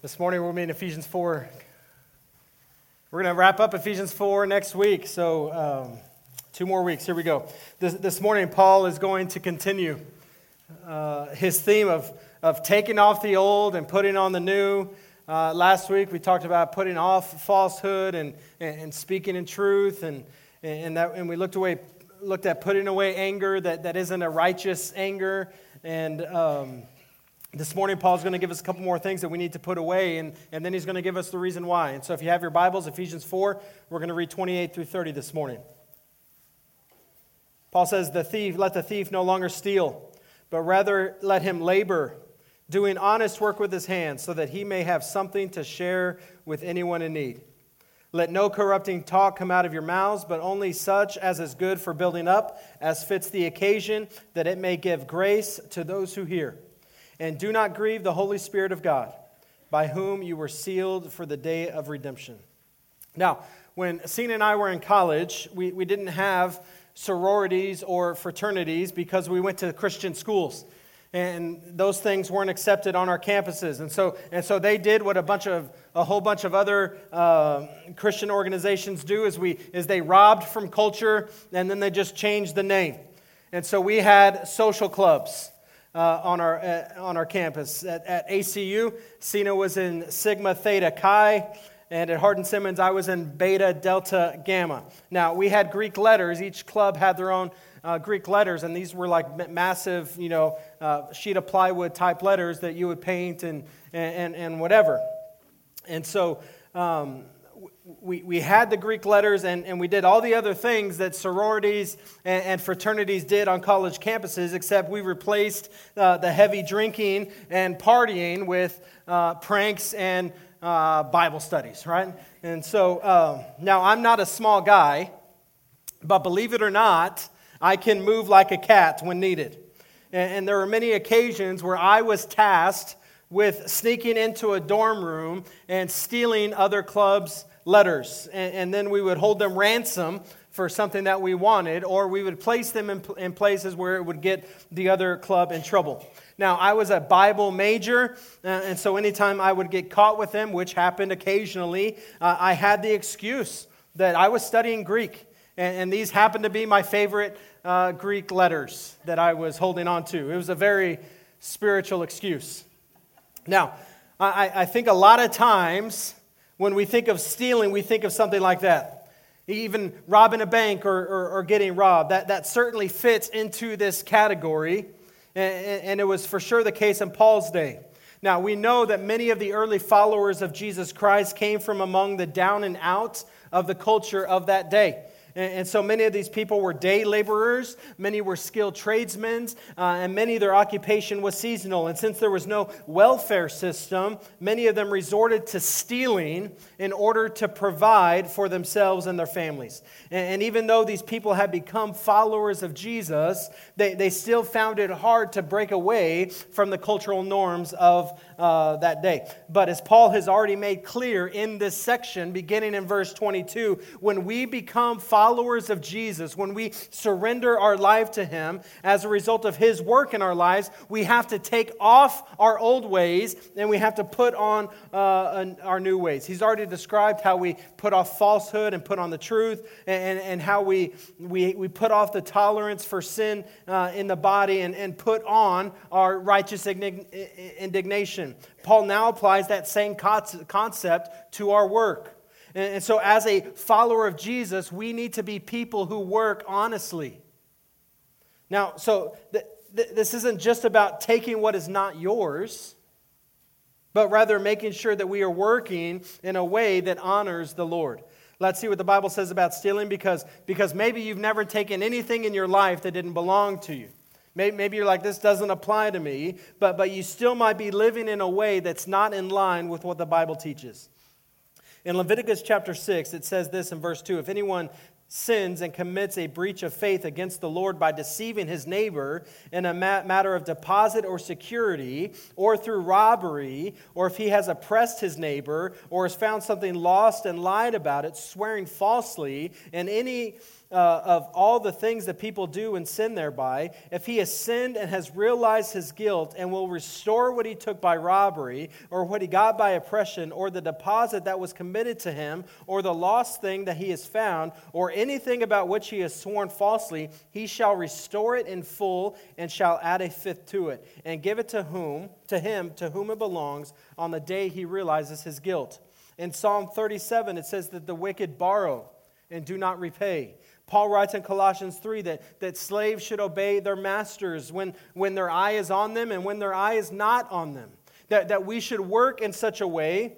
This morning we'll be in Ephesians 4. We're going to wrap up Ephesians 4 next week. So, um, two more weeks. Here we go. This, this morning, Paul is going to continue uh, his theme of, of taking off the old and putting on the new. Uh, last week we talked about putting off falsehood and, and, and speaking in truth, and, and, that, and we looked, away, looked at putting away anger that, that isn't a righteous anger. And. Um, this morning, Paul's going to give us a couple more things that we need to put away, and, and then he's going to give us the reason why. And so, if you have your Bibles, Ephesians 4, we're going to read 28 through 30 this morning. Paul says, The thief, let the thief no longer steal, but rather let him labor, doing honest work with his hands, so that he may have something to share with anyone in need. Let no corrupting talk come out of your mouths, but only such as is good for building up, as fits the occasion, that it may give grace to those who hear. And do not grieve the Holy Spirit of God, by whom you were sealed for the day of redemption. Now, when Cena and I were in college, we, we didn't have sororities or fraternities because we went to Christian schools. And those things weren't accepted on our campuses. And so, and so they did what a bunch of a whole bunch of other uh, Christian organizations do is, we, is they robbed from culture and then they just changed the name. And so we had social clubs uh, on, our, uh, on our campus. At, at ACU, Cena was in Sigma Theta Chi, and at Hardin Simmons, I was in Beta Delta Gamma. Now, we had Greek letters. Each club had their own uh, Greek letters, and these were like massive, you know, uh, sheet of plywood type letters that you would paint and, and, and whatever. And so, um, we, we had the Greek letters and, and we did all the other things that sororities and, and fraternities did on college campuses, except we replaced uh, the heavy drinking and partying with uh, pranks and uh, Bible studies, right? And so um, now I'm not a small guy, but believe it or not, I can move like a cat when needed. And, and there were many occasions where I was tasked with sneaking into a dorm room and stealing other clubs' letters, and, and, then we would hold them ransom for something that we wanted, or we would place them in, in places where it would get the other club in trouble. Now, I was a Bible major, uh, and so anytime I would get caught with them, which happened occasionally, uh, I had the excuse that I was studying Greek, and, and these happened to be my favorite uh, Greek letters that I was holding on to. It was a very spiritual excuse. Now, I, I think a lot of times when we think of stealing, we think of something like that. Even robbing a bank or, or, or getting robbed. That, that certainly fits into this category. And, and it was for sure the case in Paul's day. Now, we know that many of the early followers of Jesus Christ came from among the down and out of the culture of that day. And, so many of these people were day laborers, many were skilled tradesmen, uh, and many their occupation was seasonal. And since there was no welfare system, many of them resorted to stealing in order to provide for themselves and their families. And, and even though these people had become followers of Jesus, they, they still found it hard to break away from the cultural norms of uh, that day. But as Paul has already made clear in this section, beginning in verse 22, when we become followers of Jesus, when we surrender our life to Him as a result of His work in our lives, we have to take off our old ways and we have to put on uh, our new ways. He's already described how we put off falsehood and put on the truth, and, and how we, we, we put off the tolerance for sin uh, in the body and, and put on our righteous indignation. Paul now applies that same concept to our work. And so, as a follower of Jesus, we need to be people who work honestly. Now, so th- th- this isn't just about taking what is not yours, but rather making sure that we are working in a way that honors the Lord. Let's see what the Bible says about stealing because, because maybe you've never taken anything in your life that didn't belong to you. Maybe you're like, this doesn't apply to me, but, but you still might be living in a way that's not in line with what the Bible teaches. In Leviticus chapter 6, it says this in verse 2 If anyone sins and commits a breach of faith against the Lord by deceiving his neighbor in a matter of deposit or security, or through robbery, or if he has oppressed his neighbor, or has found something lost and lied about it, swearing falsely, and any uh, of all the things that people do and sin thereby, if he has sinned and has realized his guilt and will restore what he took by robbery, or what he got by oppression, or the deposit that was committed to him, or the lost thing that he has found, or anything about which he has sworn falsely, he shall restore it in full and shall add a fifth to it, and give it to whom, to him, to whom it belongs, on the day he realizes his guilt. In Psalm 37, it says that the wicked borrow and do not repay. Paul writes in Colossians 3 that, that slaves should obey their masters when, when their eye is on them and when their eye is not on them. That, that we should work in such a way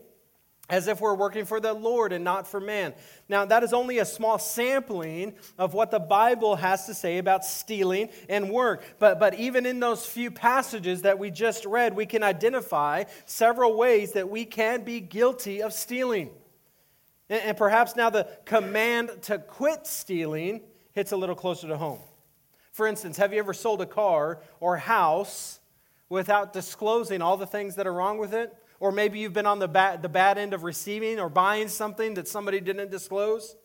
as if we're working for the Lord and not for man. Now, that is only a small sampling of what the Bible has to say about stealing and work. But, but even in those few passages that we just read, we can identify several ways that we can be guilty of stealing. And, and perhaps now the command to quit stealing hits a little closer to home. For instance, have you ever sold a car or house without disclosing all the things that are wrong with it? Or maybe you've been on the bad, the bad end of receiving or buying something that somebody didn't disclose?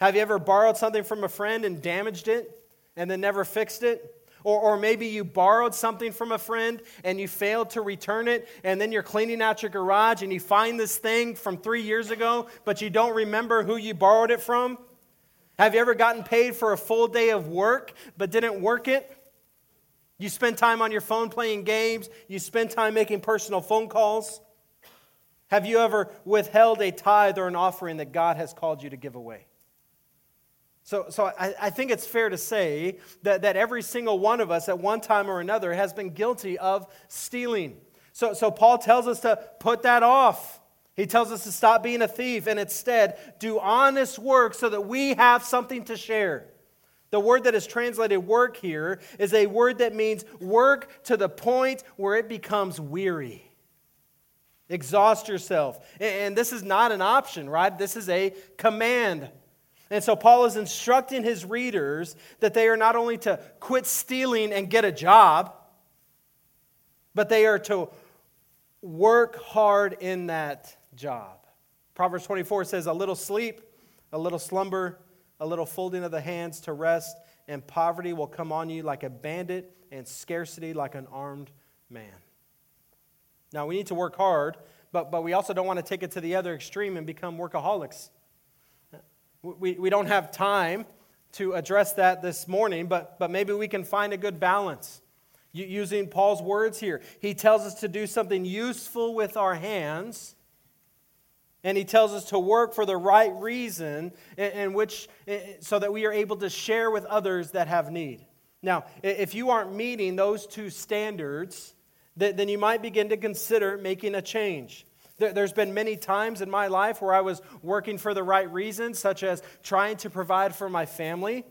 Have you ever borrowed something from a friend and damaged it and then never fixed it? Or, or maybe you borrowed something from a friend and you failed to return it, and then you're cleaning out your garage and you find this thing from three years ago, but you don't remember who you borrowed it from? Have you ever gotten paid for a full day of work but didn't work it? You spend time on your phone playing games, you spend time making personal phone calls. Have you ever withheld a tithe or an offering that God has called you to give away? So, so I, I, think it's fair to say that, that every single one of us at one time or another has been guilty of stealing. So, so Paul tells us to put that off. He tells us to stop being a thief and instead do honest work so that we have something to share. The word that is translated work here is a word that means work to the point where it becomes weary. Exhaust yourself. And this is not an option, right? This is a command. And so Paul is instructing his readers that they are not only to quit stealing and get a job, but they are to work hard in that job. Proverbs 24 says, A little sleep, a little slumber, a little folding of the hands to rest, and poverty will come on you like a bandit, and scarcity like an armed man. Now, we need to work hard, but, but we also don't want to take it to the other extreme and become workaholics. We, we don't have time to address that this morning, but, but maybe we can find a good balance. Using Paul's words here, he tells us to do something useful with our hands, and he tells us to work for the right reason, in, in which, so that we are able to share with others that have need. Now, if you aren't meeting those two standards, then you might begin to consider making a change. There's been many times in my life where I was working for the right reasons, such as trying to provide for my family,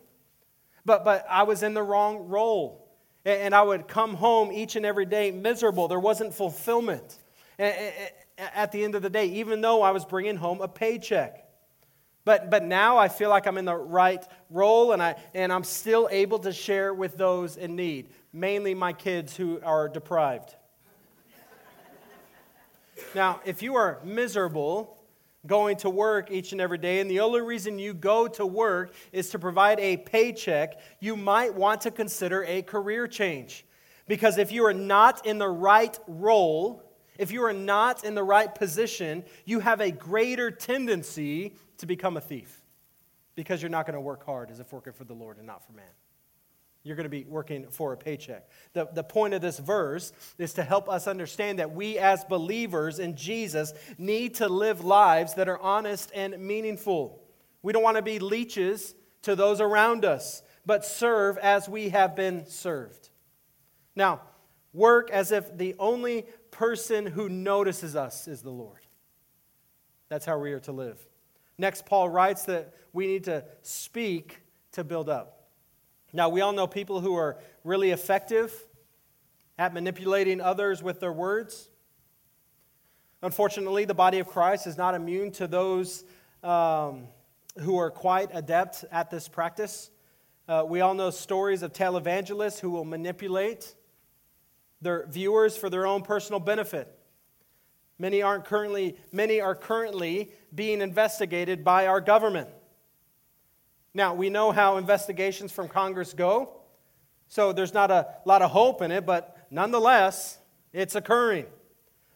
but, but I was in the wrong role. And I would come home each and every day miserable. There wasn't fulfillment at the end of the day, even though I was bringing home a paycheck. But, but now I feel like I'm in the right role and, I, and I'm still able to share with those in need, mainly my kids who are deprived. Now, if you are miserable going to work each and every day, and the only reason you go to work is to provide a paycheck, you might want to consider a career change. Because if you are not in the right role, if you are not in the right position, you have a greater tendency to become a thief because you're not going to work hard as if working for the Lord and not for man. You're going to be working for a paycheck. The, the point of this verse is to help us understand that we, as believers in Jesus, need to live lives that are honest and meaningful. We don't want to be leeches to those around us, but serve as we have been served. Now, work as if the only person who notices us is the Lord. That's how we are to live. Next, Paul writes that we need to speak to build up. Now, we all know people who are really effective at manipulating others with their words. Unfortunately, the body of Christ is not immune to those um, who are quite adept at this practice. Uh, we all know stories of televangelists who will manipulate their viewers for their own personal benefit. Many, aren't currently, many are currently being investigated by our government. Now, we know how investigations from Congress go, so there's not a lot of hope in it, but nonetheless, it's occurring.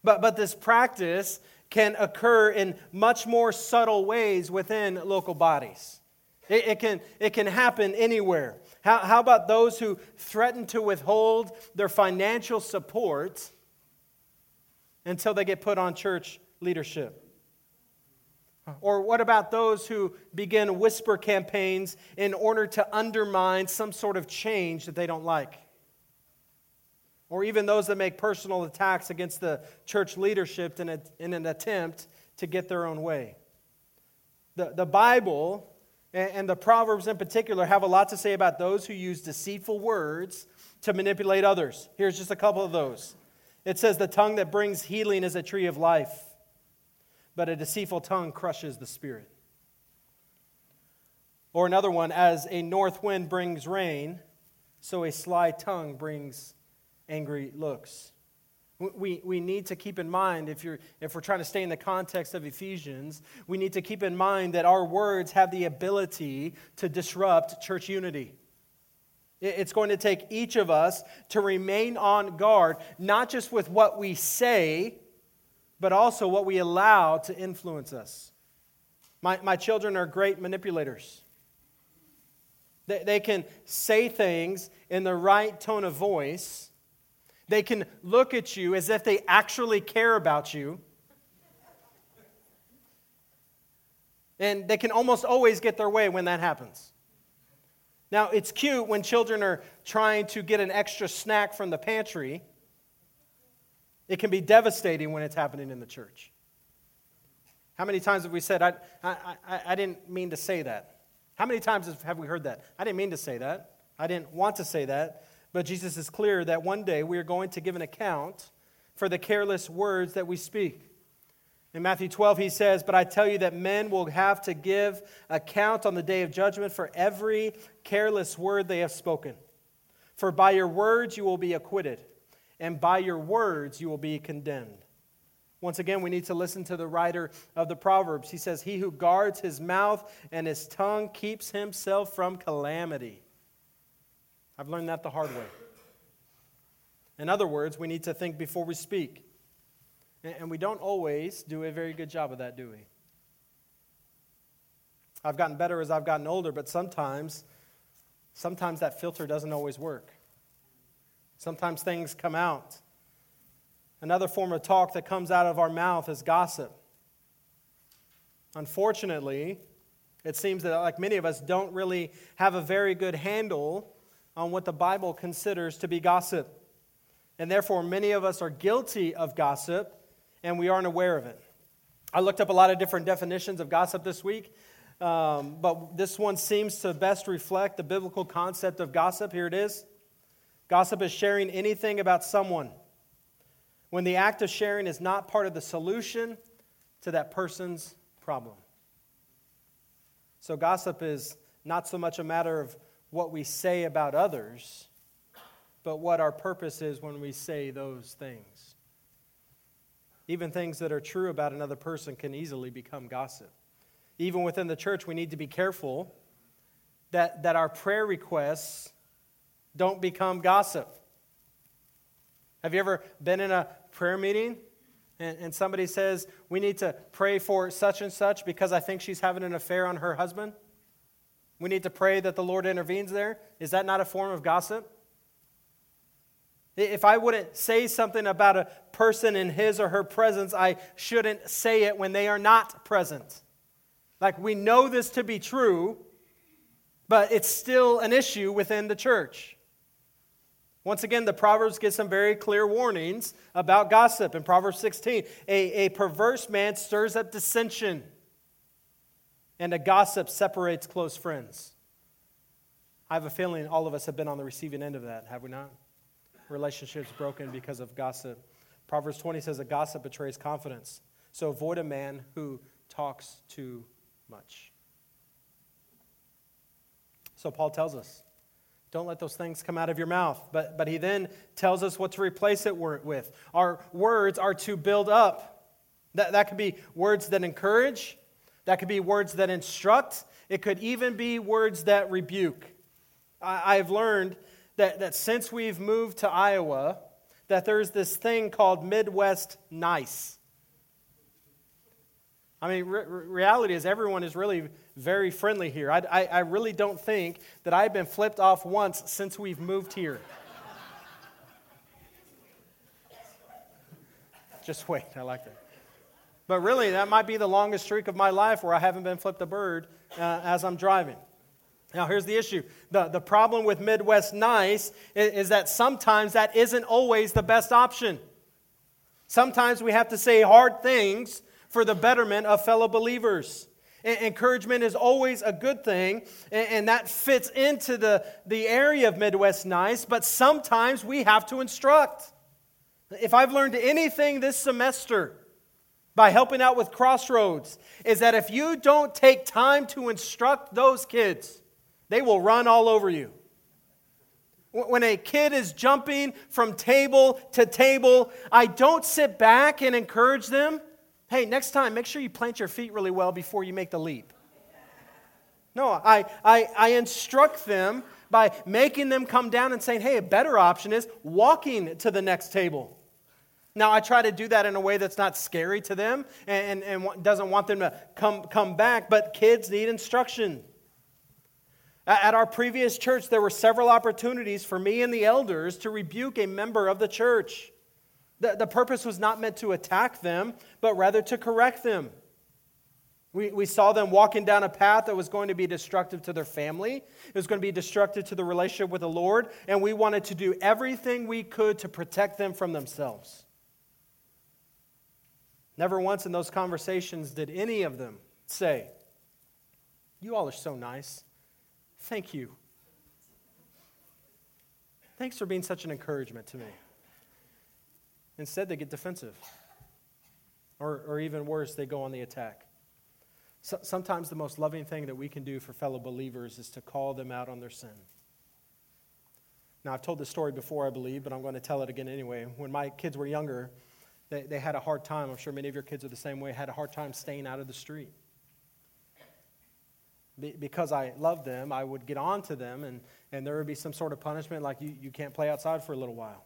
But, but this practice can occur in much more subtle ways within local bodies. It, it, can, it can happen anywhere. How, how about those who threaten to withhold their financial support until they get put on church leadership? Or what about those who begin whisper campaigns in order to undermine some sort of change that they don't like? Or even those that make personal attacks against the church leadership in, a, in an attempt to get their own way. The, the Bible and, and the Proverbs in particular have a lot to say about those who use deceitful words to manipulate others. Here's just a couple of those. It says, The tongue that brings healing is a tree of life but a deceitful tongue crushes the spirit. Or another one, as a north wind brings rain, so a sly tongue brings angry looks. We, we need to keep in mind, if, you're, if we're trying to stay in the context of Ephesians, we need to keep in mind that our words have the ability to disrupt church unity. It's going to take each of us to remain on guard, not just with what we say, but also what we allow to influence us. My, my children are great manipulators. They, they can say things in the right tone of voice. They can look at you as if they actually care about you. And they can almost always get their way when that happens. Now, it's cute when children are trying to get an extra snack from the pantry it can be devastating when it's happening in the church. How many times have we said, I, I, I, I didn't mean to say that? How many times have we heard that? I didn't mean to say that. I didn't want to say that. But Jesus is clear that one day we are going to give an account for the careless words that we speak. In Matthew 12, he says, But I tell you that men will have to give account on the day of judgment for every careless word they have spoken. For by your words you will be acquitted and by your words you will be condemned. Once again, we need to listen to the writer of the Proverbs. He says, He who guards his mouth and his tongue keeps himself from calamity. I've learned that the hard way. In other words, we need to think before we speak. And we don't always do a very good job of that, do we? I've gotten better as I've gotten older, but sometimes, sometimes that filter doesn't always work. Sometimes things come out. Another form of talk that comes out of our mouth is gossip. Unfortunately, it seems that, like many of us, don't really have a very good handle on what the Bible considers to be gossip. And therefore, many of us are guilty of gossip and we aren't aware of it. I looked up a lot of different definitions of gossip this week, um, but this one seems to best reflect the biblical concept of gossip. Here it is Gossip is sharing anything about someone when the act of sharing is not part of the solution to that person's problem. So, gossip is not so much a matter of what we say about others, but what our purpose is when we say those things. Even things that are true about another person can easily become gossip. Even within the church, we need to be careful that, that our prayer requests don't become gossip. Have you ever been in a prayer meeting and, and somebody says, We need to pray for such and such because I think she's having an affair on her husband? We need to pray that the Lord intervenes there. Is that not a form of gossip? If I wouldn't say something about a person in his or her presence, I shouldn't say it when they are not present. Like we know this to be true, but it's still an issue within the church. Once again, the Proverbs give some very clear warnings about gossip. In Proverbs 16, a, a perverse man stirs up dissension, and a gossip separates close friends. I have a feeling all of us have been on the receiving end of that, have we not? Relationships broken because of gossip. Proverbs 20 says a gossip betrays confidence. So avoid a man who talks too much. So Paul tells us don't let those things come out of your mouth. But, but he then tells us what to replace it with. Our words are to build up. That, that could be words that encourage, That could be words that instruct, it could even be words that rebuke. I, have learned that, that since we've moved to Iowa, that there's this thing called Midwest nice. I mean, re- reality is everyone is really very friendly here. I, I, I really don't think that I've been flipped off once since we've moved here. Just wait, I like that. But really, that might be the longest streak of my life where I haven't been flipped a bird uh, as I'm driving. Now, here's the issue the, the problem with Midwest Nice is, is that sometimes that isn't always the best option. Sometimes we have to say hard things for the betterment of fellow believers. Encouragement is always a good thing, and that fits into the, the area of Midwest Nice, but sometimes we have to instruct. If I've learned anything this semester by helping out with Crossroads, is that if you don't take time to instruct those kids, they will run all over you. When a kid is jumping from table to table, I don't sit back and encourage them. Hey, next time, make sure you plant your feet really well before you make the leap. No, I, I, I instruct them by making them come down and saying, hey, a better option is walking to the next table. Now, I try to do that in a way that's not scary to them and, and, and doesn't want them to come, come back, but kids need instruction. At our previous church, there were several opportunities for me and the elders to rebuke a member of the church. The, the purpose was not meant to attack them, but rather to correct them. We, we saw them walking down a path that was going to be destructive to their family. It was going to be destructive to the relationship with the Lord, and we wanted to do everything we could to protect them from themselves. Never once in those conversations did any of them say, You all are so nice. Thank you. Thanks for being such an encouragement to me. Instead, they get defensive. Or, or even worse, they go on the attack. So, sometimes the most loving thing that we can do for fellow believers is to call them out on their sin. Now, I've told this story before, I believe, but I'm going to tell it again anyway. When my kids were younger, they, they had a hard time. I'm sure many of your kids are the same way, had a hard time staying out of the street because I loved them, I would get on to them, and, and there would be some sort of punishment, like you, you can't play outside for a little while.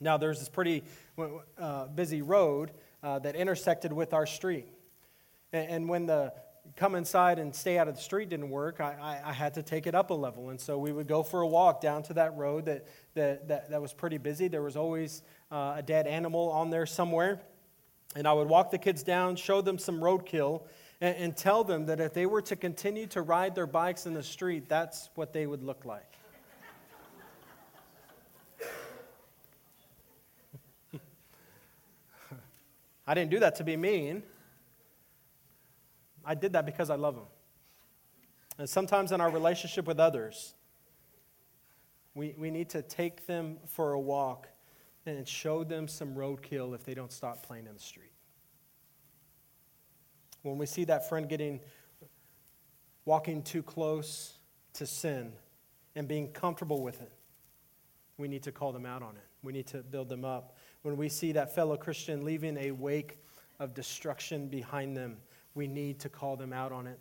Now, there's this pretty uh, busy road uh, that intersected with our street. And, and, when the come inside and stay out of the street didn't work, I, I, I, had to take it up a level. And so we would go for a walk down to that road that, that, that, that was pretty busy. There was always uh, a dead animal on there somewhere. And I would walk the kids down, show them some roadkill, and, and tell them that if they were to continue to ride their bikes in the street, that's what they would look like. I didn't do that to be mean. I did that because I love them. And sometimes in our relationship with others, we, we need to take them for a walk and show them some roadkill if they don't stop playing in the street. When we see that friend getting walking too close to sin and being comfortable with it, we need to call them out on it. We need to build them up. When we see that fellow Christian leaving a wake of destruction behind them, we need to call them out on it.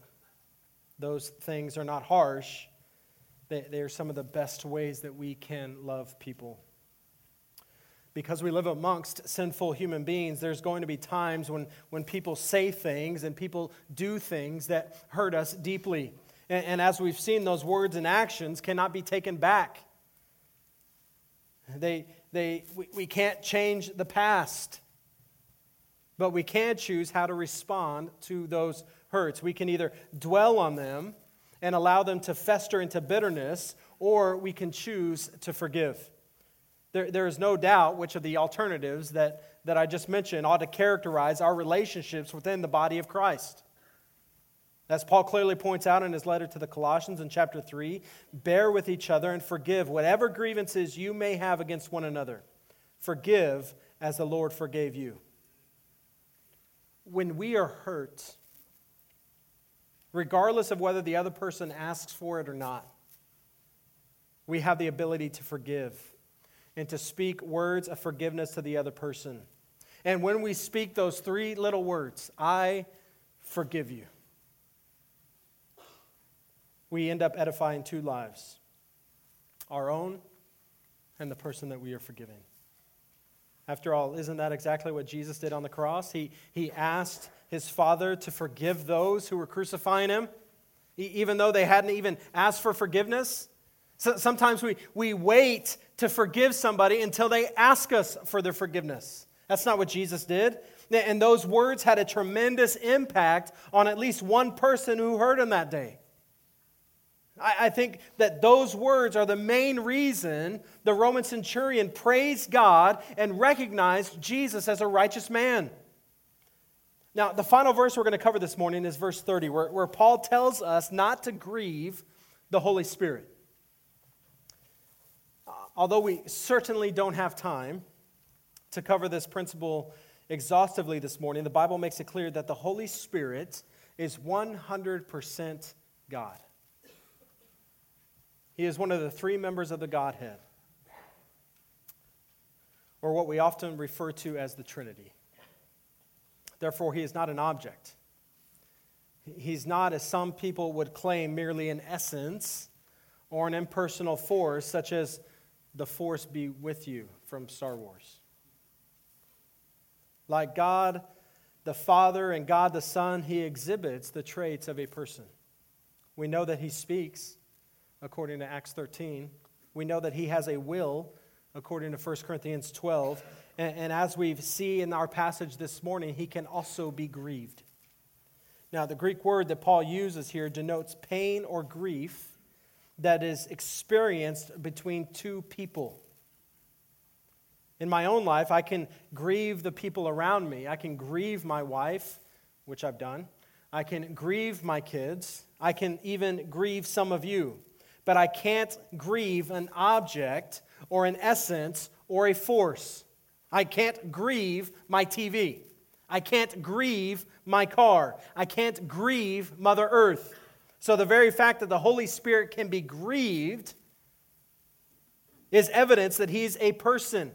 Those things are not harsh, they, they are some of the best ways that we can love people because we live amongst sinful human beings, there's going to be times when, when people say things and people do things that hurt us deeply. And, and as we've seen, those words and actions cannot be taken back. They, they, we, we can't change the past, but we can choose how to respond to those hurts. We can either dwell on them and allow them to fester into bitterness, or we can choose to forgive. There, there is no doubt which of the alternatives that, that I just mentioned ought to characterize our relationships within the body of Christ. As Paul clearly points out in his letter to the Colossians in chapter 3, bear with each other and forgive whatever grievances you may have against one another. Forgive as the Lord forgave you. When we are hurt, regardless of whether the other person asks for it or not, we have the ability to forgive and to speak words of forgiveness to the other person. And when we speak those three little words, I forgive you, we end up edifying two lives our own and the person that we are forgiving. After all, isn't that exactly what Jesus did on the cross? He, he asked his Father to forgive those who were crucifying him, even though they hadn't even asked for forgiveness. So sometimes we, we wait to forgive somebody until they ask us for their forgiveness. That's not what Jesus did. And those words had a tremendous impact on at least one person who heard him that day. I, think that those words are the main reason the Roman centurion praised God and recognized Jesus as a righteous man. Now, the final verse we're going to cover this morning is verse 30, where, where Paul tells us not to grieve the Holy Spirit. Uh, although we certainly don't have time to cover this principle exhaustively this morning, the Bible makes it clear that the Holy Spirit is 100% God. He is one of the three members of the Godhead, or what we often refer to as the Trinity. Therefore, he is not an object. He's not, as some people would claim, merely an essence or an impersonal force, such as the force be with you from Star Wars. Like God the Father and God the Son, he exhibits the traits of a person. We know that he speaks, according to Acts 13. We know that he has a will, according to 1 Corinthians 12. And, and as we see in our passage this morning, he can also be grieved. Now, the Greek word that Paul uses here denotes pain or grief that is experienced between two people. In my own life, I can grieve the people around me. I can grieve my wife, which I've done. I can grieve my kids. I can even grieve some of you but I can't grieve an object or an essence or a force. I can't grieve my TV. I can't grieve my car. I can't grieve Mother Earth. So, the very fact that the Holy Spirit can be grieved is evidence that He's a person.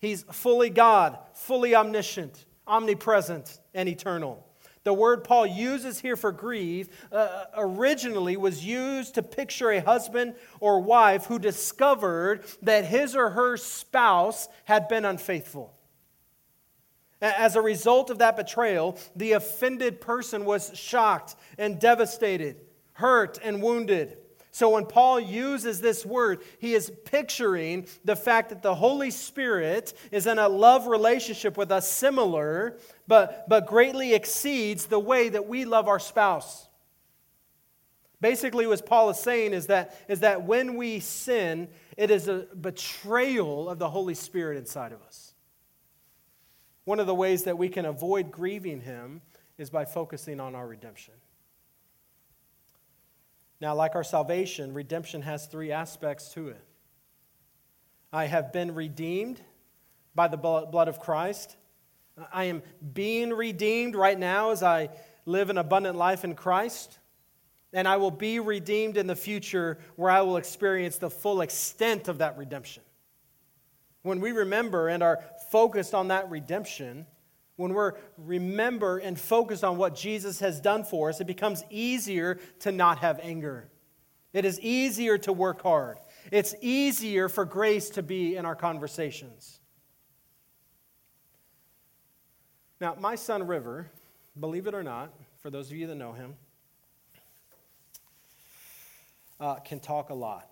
He's fully God, fully omniscient, omnipresent, and eternal. The word Paul uses here for grieve uh, originally was used to picture a husband or wife who discovered that his or her spouse had been unfaithful. As a result of that betrayal, the offended person was shocked and devastated, hurt and wounded. So when Paul uses this word, he is picturing the fact that the Holy Spirit is in a love relationship with us, similar, but, but greatly exceeds the way that we love our spouse. Basically, what Paul is saying is that, is that when we sin, it is a betrayal of the Holy Spirit inside of us. One of the ways that we can avoid grieving Him is by focusing on our redemption. Now, like our salvation, redemption has three aspects to it. I have been redeemed by the blood of Christ. I am being redeemed right now as I live an abundant life in Christ. And I will be redeemed in the future where I will experience the full extent of that redemption. When we remember and are focused on that redemption, when we're remember and focused on what Jesus has done for us, it becomes easier to not have anger. It is easier to work hard. It's easier for grace to be in our conversations. Now, my son River, believe it or not, for those of you that know him, uh, can talk a lot.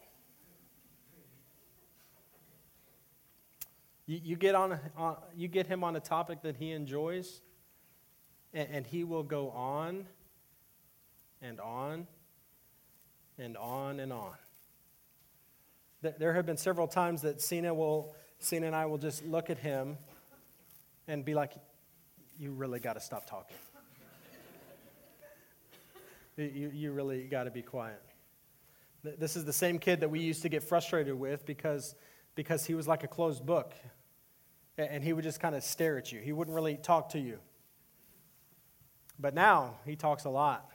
You, you, get on, on, you get him on a topic that he enjoys, and, and he will go on and on and on and on. There have been several times that Cena will, Cena and I will just look at him and be like, "You really got to stop talking. you, you really got to be quiet." This is the same kid that we used to get frustrated with because, because he was like a closed book and he would just kind of stare at you. He wouldn't really talk to you. But now he talks a lot.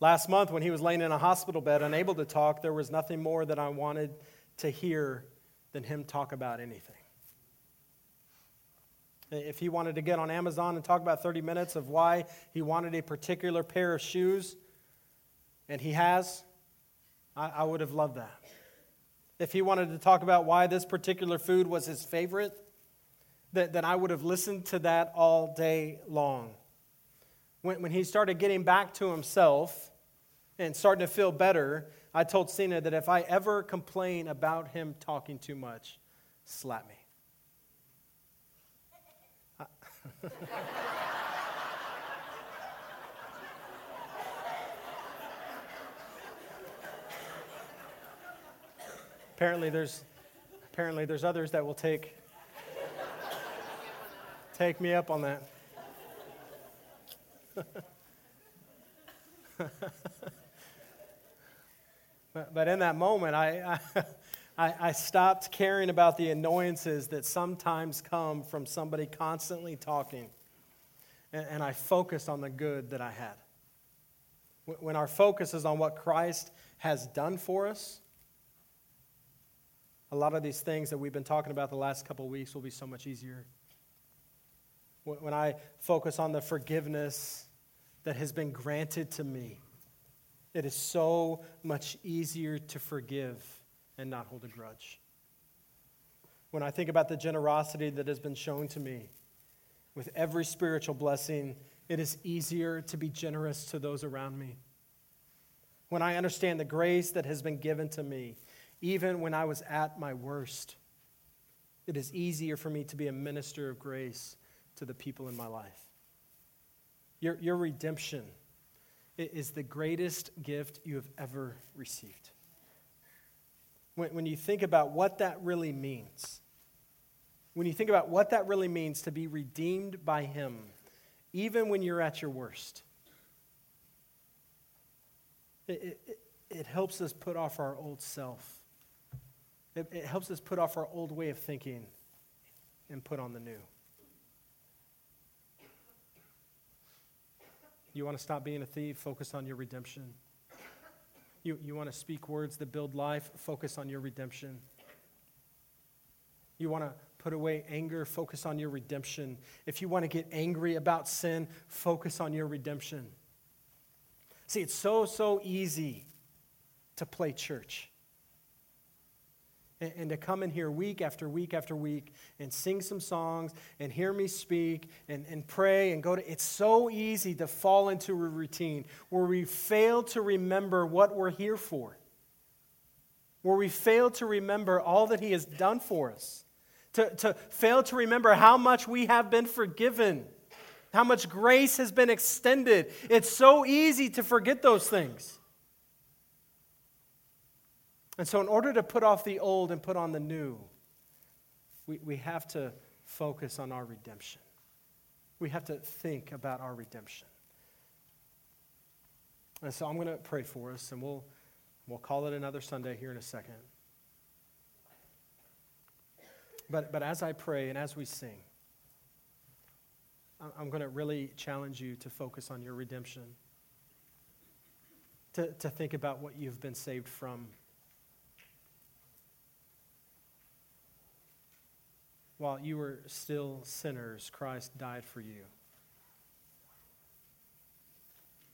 Last month, when he was laying in a hospital bed, unable to talk, there was nothing more that I wanted to hear than him talk about anything. If he wanted to get on Amazon and talk about 30 minutes of why he wanted a particular pair of shoes, and he has, I, I would have loved that. If he wanted to talk about why this particular food was his favorite, that, then I would have listened to that all day long. When, when he started getting back to himself and starting to feel better, I told Cena that if I ever complain about him talking too much, slap me. apparently there's apparently there's others that will take take me up on that. but, but in that moment, I, I, I stopped caring about the annoyances that sometimes come from somebody constantly talking, and, and I focused on the good that I had. When our focus is on what Christ has done for us, a lot of these things that we've been talking about the last couple of weeks will be so much easier. When I focus on the forgiveness that has been granted to me, it is so much easier to forgive and not hold a grudge. When I think about the generosity that has been shown to me with every spiritual blessing, it is easier to be generous to those around me. When I understand the grace that has been given to me, even when I was at my worst, it is easier for me to be a minister of grace to the people in my life. Your, your redemption is the greatest gift you have ever received. When, when you think about what that really means, when you think about what that really means to be redeemed by Him, even when you're at your worst, it, it, it helps us put off our old self. It, it helps us put off our old way of thinking and put on the new. You want to stop being a thief? Focus on your redemption. You, you want to speak words that build life? Focus on your redemption. You want to put away anger? Focus on your redemption. If you want to get angry about sin, focus on your redemption. See, it's so, so easy to play church and, and to come in here week after week after week and sing some songs and hear me speak and, and pray and go to. It's so easy to fall into a routine where we fail to remember what we're here for, where we fail to remember all that He has done for us, to, to fail to remember how much we have been forgiven. How much grace has been extended. It's so easy to forget those things. And so, in order to put off the old and put on the new, we, we have to focus on our redemption. We have to think about our redemption. And so, I'm going to pray for us, and we'll, we'll call it another Sunday here in a second. But, but as I pray and as we sing, I'm going to really challenge you to focus on your redemption, to, to think about what you've been saved from while you were still sinners, Christ died for you.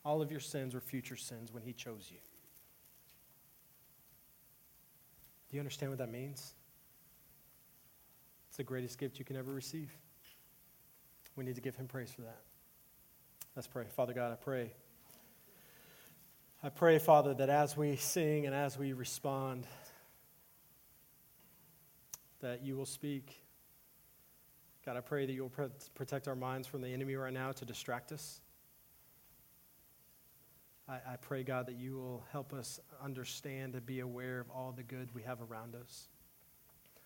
All of your sins were future sins when he chose you. Do you understand what that means? It's the greatest gift you can ever receive. We need to give him praise for that. Let's pray. Father God, I pray. I pray, Father, that as we sing and as we respond, that you will speak God, I pray that you'll protect our minds from the enemy right now to distract us. I, I pray, God, that you will help us understand and be aware of all the good we have around us,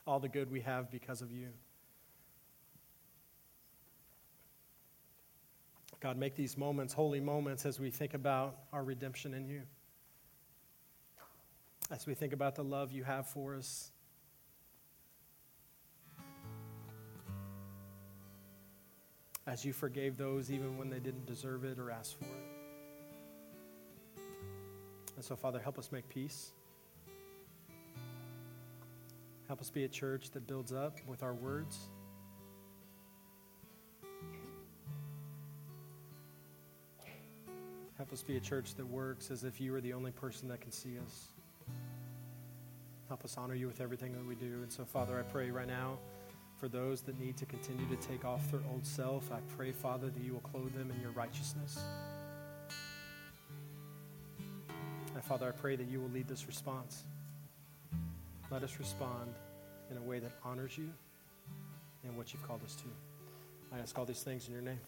all the good we have because of you. God, make these moments holy moments as we think about our redemption in you, as we think about the love you have for us as you forgave those even when they didn't deserve it or ask for it. And so, Father, help us make peace. Help us be a church that builds up with our words. Help us be a church that works as if you are the only person that can see us. Help us honor you with everything that we do. And so, Father, I pray right now for those that need to continue to take off their old self. I pray, Father, that you will clothe them in your righteousness. And Father, I pray that you will lead this response. Let us respond in a way that honors you and what you've called us to. I ask all these things in your name.